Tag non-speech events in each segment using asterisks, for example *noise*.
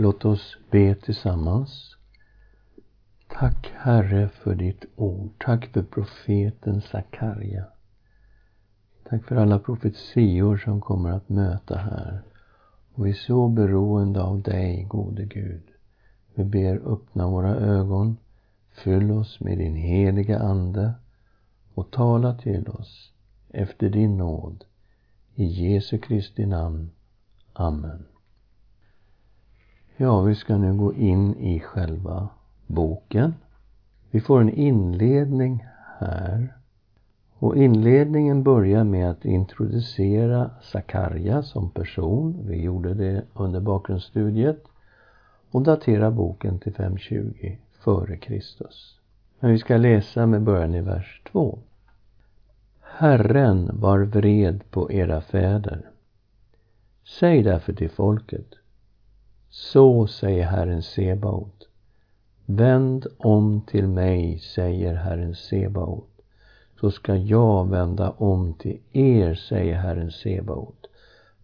Låt oss be tillsammans. Tack Herre för ditt ord. Tack för profeten Sakarja. Tack för alla profetior som kommer att möta här. Och vi är så beroende av dig, gode Gud. Vi ber öppna våra ögon, fyll oss med din heliga Ande och tala till oss efter din nåd. I Jesu Kristi namn. Amen. Ja, vi ska nu gå in i själva boken. Vi får en inledning här. Och inledningen börjar med att introducera Sakarja som person. Vi gjorde det under bakgrundsstudiet. Och datera boken till 520 före Kristus. Men vi ska läsa med början i vers 2. Herren var vred på era fäder. Säg därför till folket. Så säger Herren Sebaot. Vänd om till mig, säger Herren Sebaot, så ska jag vända om till er, säger Herren Sebaot.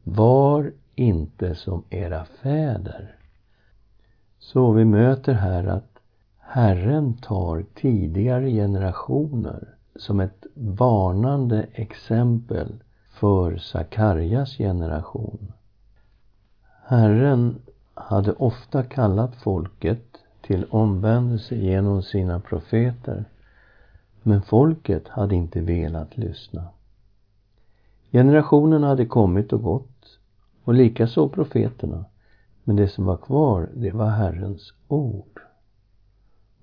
Var inte som era fäder. Så vi möter här att Herren tar tidigare generationer som ett varnande exempel för Sakarjas generation. Herren hade ofta kallat folket till omvändelse genom sina profeter. Men folket hade inte velat lyssna. Generationerna hade kommit och gått och likaså profeterna. Men det som var kvar, det var Herrens ord.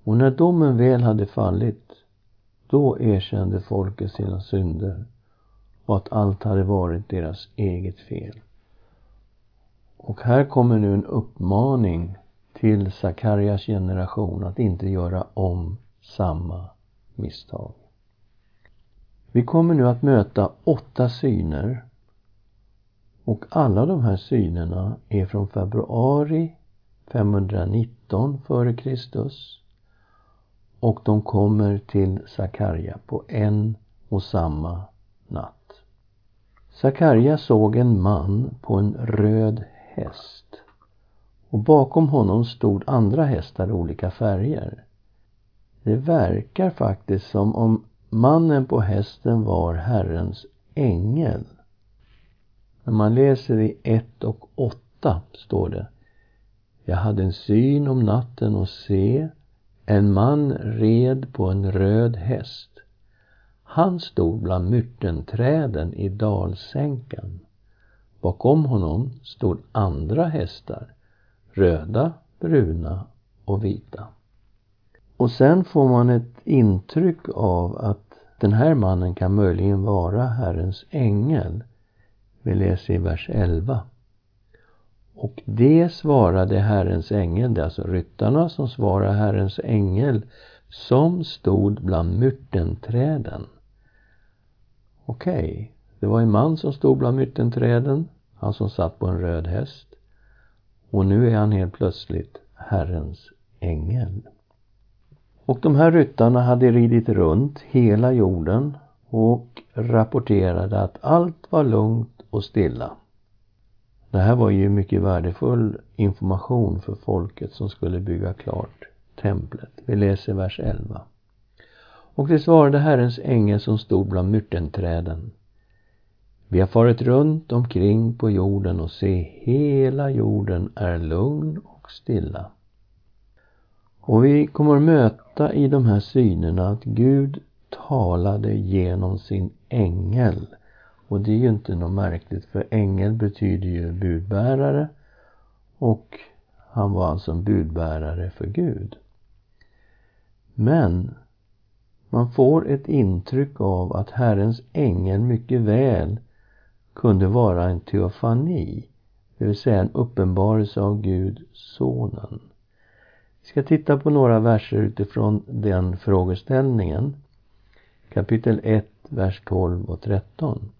Och när domen väl hade fallit, då erkände folket sina synder och att allt hade varit deras eget fel. Och här kommer nu en uppmaning till Sakarjas generation att inte göra om samma misstag. Vi kommer nu att möta åtta syner och alla de här synerna är från februari 519 f.Kr. och de kommer till Sakarja på en och samma natt. Sakarja såg en man på en röd häst och bakom honom stod andra hästar i olika färger. Det verkar faktiskt som om mannen på hästen var Herrens ängel. När man läser i 1 och 8 står det Jag hade en syn om natten och se en man red på en röd häst. Han stod bland myrtenträden i dalsänkan. Bakom honom stod andra hästar, röda, bruna och vita. Och sen får man ett intryck av att den här mannen kan möjligen vara Herrens ängel. Vi läser i vers 11. Och det svarade Herrens ängel, det är alltså ryttarna som svarar Herrens ängel som stod bland myrtenträden. Okej, okay det var en man som stod bland myttenträden, han som satt på en röd häst. Och nu är han helt plötsligt Herrens ängel. Och de här ryttarna hade ridit runt hela jorden och rapporterade att allt var lugnt och stilla. Det här var ju mycket värdefull information för folket som skulle bygga klart templet. Vi läser vers 11. Och det svarade Herrens ängel som stod bland myrtenträden. Vi har farit runt omkring på jorden och se, hela jorden är lugn och stilla. Och vi kommer att möta i de här synerna att Gud talade genom sin ängel. Och det är ju inte något märkligt för ängel betyder ju budbärare och han var alltså en budbärare för Gud. Men man får ett intryck av att Herrens ängel mycket väl kunde vara en teofani, det vill säga en uppenbarelse av Gud, Sonen. Vi ska titta på några verser utifrån den frågeställningen. Kapitel 1, vers 12 och 13.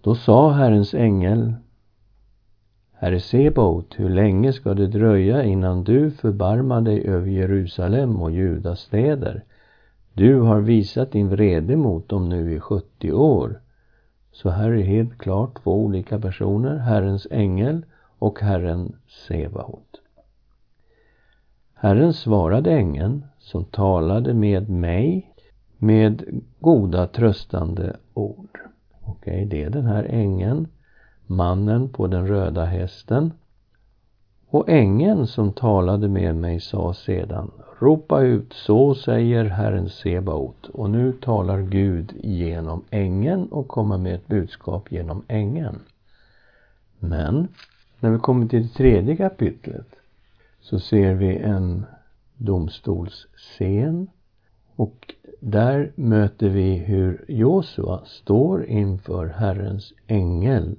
Då sa Herrens ängel Herre Sebaot, hur länge ska det dröja innan du förbarmar dig över Jerusalem och Judas städer? Du har visat din vrede mot dem nu i 70 år. Så här är helt klart två olika personer, Herrens ängel och Herren Sebaot. Herren svarade ängeln som talade med mig med goda tröstande ord. Okej, okay, det är den här ängeln, mannen på den röda hästen. Och ängeln som talade med mig sa sedan, ropa ut, så säger Herren Sebaot. Och nu talar Gud genom ängeln och kommer med ett budskap genom ängeln. Men när vi kommer till det tredje kapitlet så ser vi en domstolsscen och där möter vi hur Josua står inför Herrens ängel.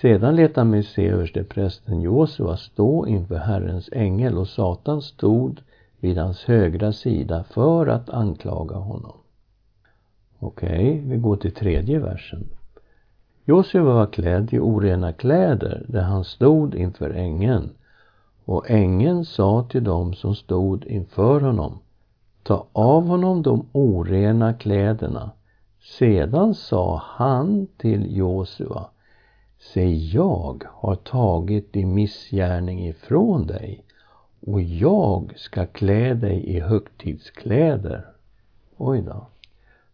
Sedan lät han mig se översteprästen Josua stå inför Herrens ängel och Satan stod vid hans högra sida för att anklaga honom. Okej, okay, vi går till tredje versen. Josua var klädd i orena kläder där han stod inför ängeln. Och ängeln sa till dem som stod inför honom, ta av honom de orena kläderna. Sedan sa han till Josua, se jag har tagit din missgärning ifrån dig och jag ska klä dig i högtidskläder. Oj då.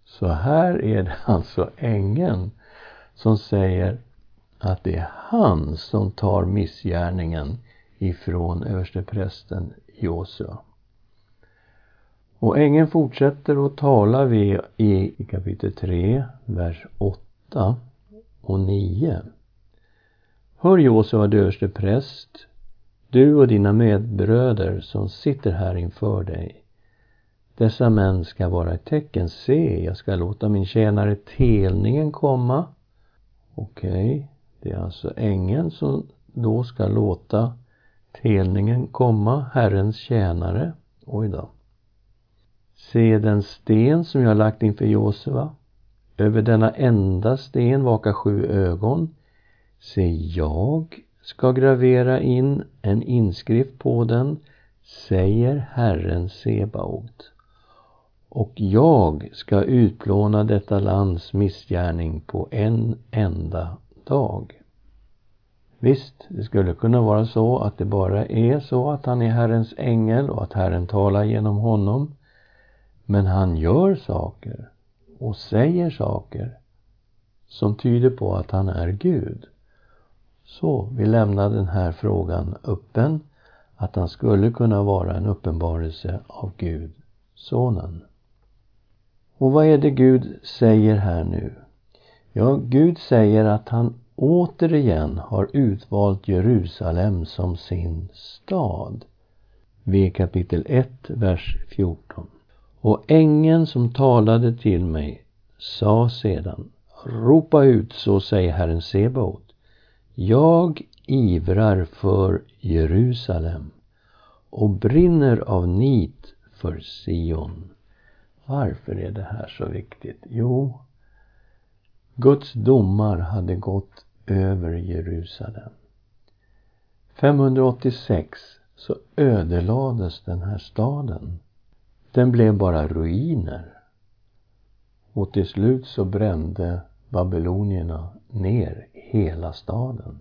Så här är det *laughs* alltså ängeln som säger att det är han som tar missgärningen ifrån översteprästen Josua. Och ängeln fortsätter att tala vi i kapitel 3, vers 8 och 9. Hör Josua, du överste präst, du och dina medbröder som sitter här inför dig. Dessa män ska vara ett tecken. Se, jag ska låta min tjänare telningen komma Okej, okay. det är alltså ängeln som då ska låta telningen komma, Herrens tjänare. Oj då. Se den sten som jag har lagt inför Josua. Över denna enda sten vakar sju ögon. Se, jag ska gravera in en inskrift på den, säger Herren Sebaot och jag ska utplåna detta lands missgärning på en enda dag. Visst, det skulle kunna vara så att det bara är så att han är Herrens ängel och att Herren talar genom honom. Men han gör saker och säger saker som tyder på att han är Gud. Så vi lämnar den här frågan öppen, att han skulle kunna vara en uppenbarelse av Gud, Sonen. Och vad är det Gud säger här nu? Ja, Gud säger att han återigen har utvalt Jerusalem som sin stad. V kapitel 1, vers 14. Och ängeln som talade till mig sa sedan Ropa ut, så säger Herren Sebaot. Jag ivrar för Jerusalem och brinner av nit för Sion. Varför är det här så viktigt? Jo, Guds domar hade gått över Jerusalem. 586 så ödelades den här staden. Den blev bara ruiner. Och till slut så brände babylonierna ner hela staden.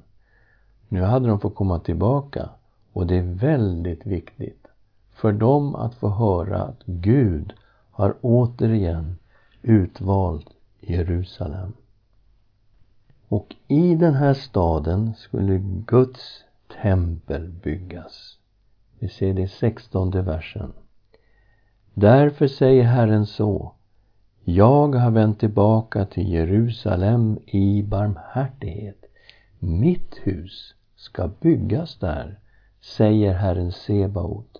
Nu hade de fått komma tillbaka och det är väldigt viktigt för dem att få höra att Gud har återigen utvalt Jerusalem. Och i den här staden skulle Guds tempel byggas. Vi ser det i sextonde versen. Därför säger Herren så. Jag har vänt tillbaka till Jerusalem i barmhärtighet. Mitt hus ska byggas där, säger Herren Sebaot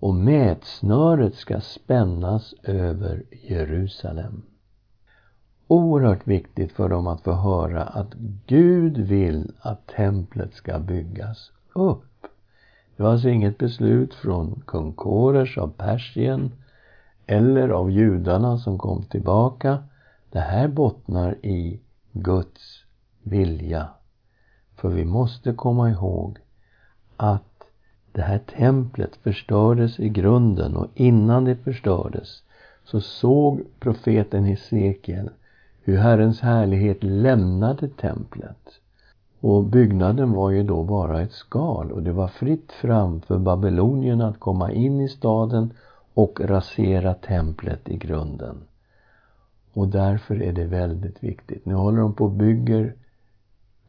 och mätsnöret ska spännas över Jerusalem. Oerhört viktigt för dem att få höra att Gud vill att templet ska byggas upp. Det var alltså inget beslut från kung Koresh av Persien eller av judarna som kom tillbaka. Det här bottnar i Guds vilja. För vi måste komma ihåg att det här templet förstördes i grunden och innan det förstördes så såg profeten Hesekiel hur Herrens härlighet lämnade templet. Och byggnaden var ju då bara ett skal och det var fritt fram för babylonierna att komma in i staden och rasera templet i grunden. Och därför är det väldigt viktigt. Nu håller de på och bygger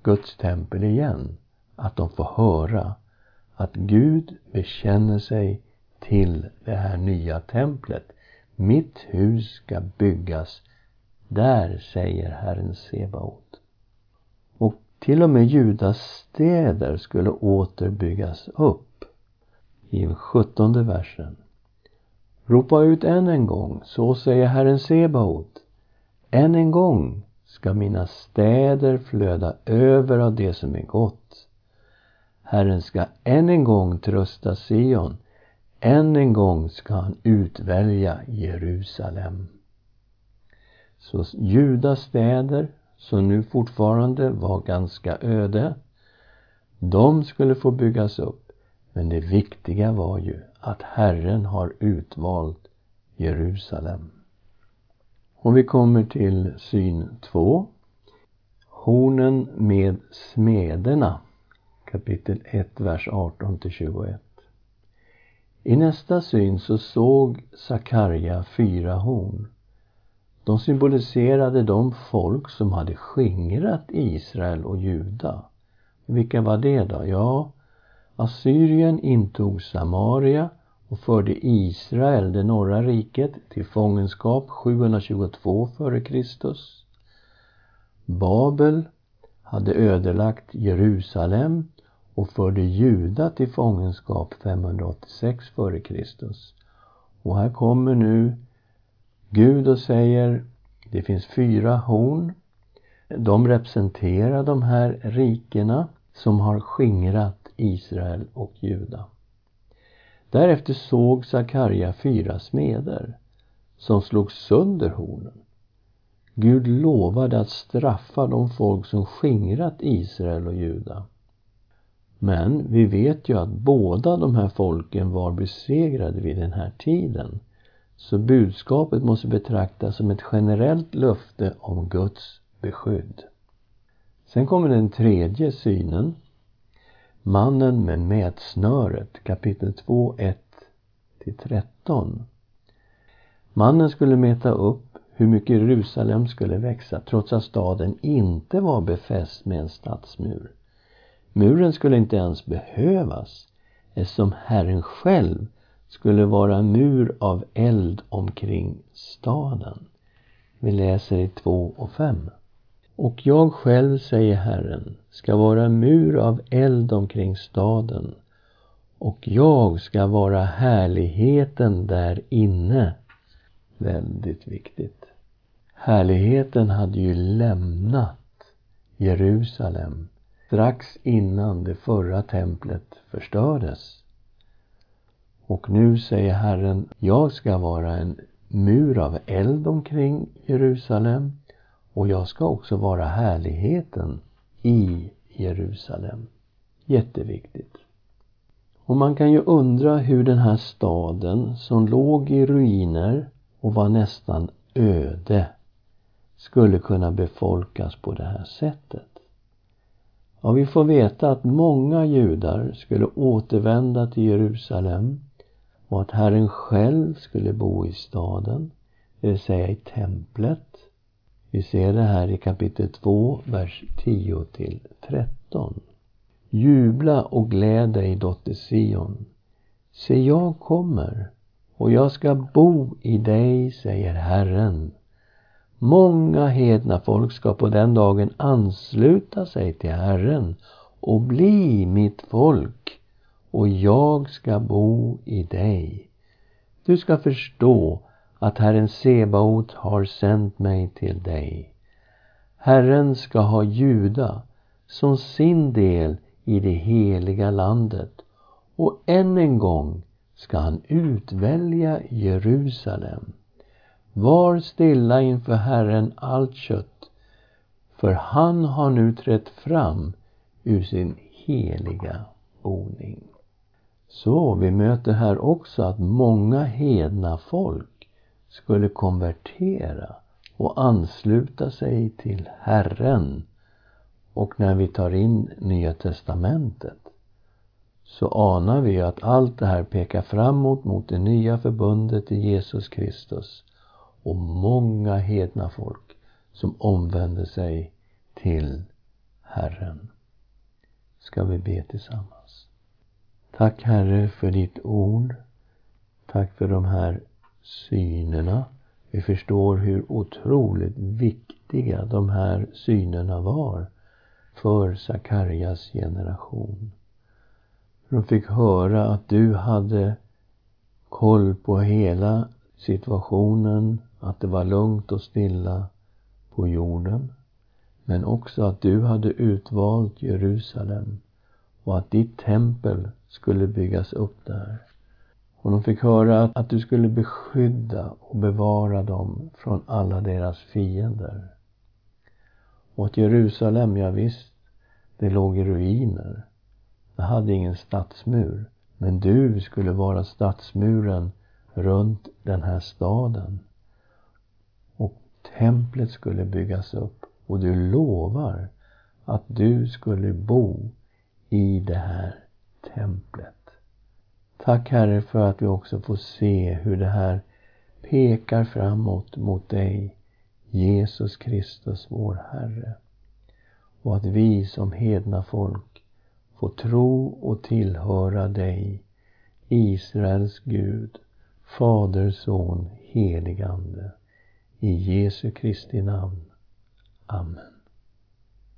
Guds tempel igen. Att de får höra att Gud bekänner sig till det här nya templet. Mitt hus ska byggas där, säger Herren Sebaot. Och till och med Judas städer skulle åter byggas upp. I sjuttonde versen. Ropa ut än en gång, så säger Herren Sebaot. Än en gång ska mina städer flöda över av det som är gott. Herren ska än en gång trösta Sion. Än en gång ska han utvälja Jerusalem. Så Judas städer, som nu fortfarande var ganska öde, de skulle få byggas upp. Men det viktiga var ju att Herren har utvalt Jerusalem. Och vi kommer till syn 2. Hornen med smederna. Kapitel 1, vers 18 till 21. I nästa syn så såg Sakarja fyra horn. De symboliserade de folk som hade skingrat Israel och Juda. Vilka var det då? Ja, Assyrien intog Samaria och förde Israel, det norra riket, till fångenskap 722 f.Kr. Babel hade ödelagt Jerusalem och förde Juda till fångenskap 586 f.Kr. Och här kommer nu Gud och säger det finns fyra horn. De representerar de här rikena som har skingrat Israel och Juda. Därefter såg Sakarja fyra smeder som slog sönder hornen. Gud lovade att straffa de folk som skingrat Israel och Juda. Men vi vet ju att båda de här folken var besegrade vid den här tiden. Så budskapet måste betraktas som ett generellt löfte om Guds beskydd. Sen kommer den tredje synen Mannen med mätsnöret kapitel 2, 1 till 13. Mannen skulle mäta upp hur mycket Jerusalem skulle växa trots att staden inte var befäst med en stadsmur. Muren skulle inte ens behövas eftersom Herren själv skulle vara en mur av eld omkring staden. Vi läser i 2 och 5. Och jag själv, säger Herren, ska vara en mur av eld omkring staden och jag ska vara härligheten där inne. Väldigt viktigt. Härligheten hade ju lämnat Jerusalem strax innan det förra templet förstördes. Och nu säger Herren, jag ska vara en mur av eld omkring Jerusalem och jag ska också vara härligheten i Jerusalem. Jätteviktigt. Och man kan ju undra hur den här staden som låg i ruiner och var nästan öde skulle kunna befolkas på det här sättet. Ja, vi får veta att många judar skulle återvända till Jerusalem och att Herren själv skulle bo i staden, det vill säga i templet. Vi ser det här i kapitel 2, vers 10 till 13. Jubla och gläd dig, dotter Sion. Se, jag kommer och jag ska bo i dig, säger Herren. Många hedna folk ska på den dagen ansluta sig till Herren och bli mitt folk och jag ska bo i dig. Du ska förstå att Herren Sebaot har sänt mig till dig. Herren ska ha Juda som sin del i det heliga landet och än en gång ska han utvälja Jerusalem. Var stilla inför Herren allt kött, för han har nu trätt fram ur sin heliga boning. Så vi möter här också att många hedna folk skulle konvertera och ansluta sig till Herren och när vi tar in Nya Testamentet så anar vi att allt det här pekar framåt mot det nya förbundet i Jesus Kristus och många hedna folk som omvänder sig till Herren. Ska vi be tillsammans. Tack Herre för ditt ord. Tack för de här synerna. Vi förstår hur otroligt viktiga de här synerna var för Sakarjas generation. De fick höra att du hade koll på hela situationen, att det var lugnt och stilla på jorden. Men också att du hade utvalt Jerusalem och att ditt tempel skulle byggas upp där. Och de fick höra att, att du skulle beskydda och bevara dem från alla deras fiender. Och att Jerusalem, ja visst, det låg i ruiner. Det hade ingen stadsmur. Men du skulle vara stadsmuren runt den här staden. Och templet skulle byggas upp. Och du lovar att du skulle bo i det här templet. Tack Herre för att vi också får se hur det här pekar framåt mot dig, Jesus Kristus, vår Herre. Och att vi som hedna folk får tro och tillhöra dig, Israels Gud, Fader, Son, helig Ande. I Jesu Kristi namn. Amen.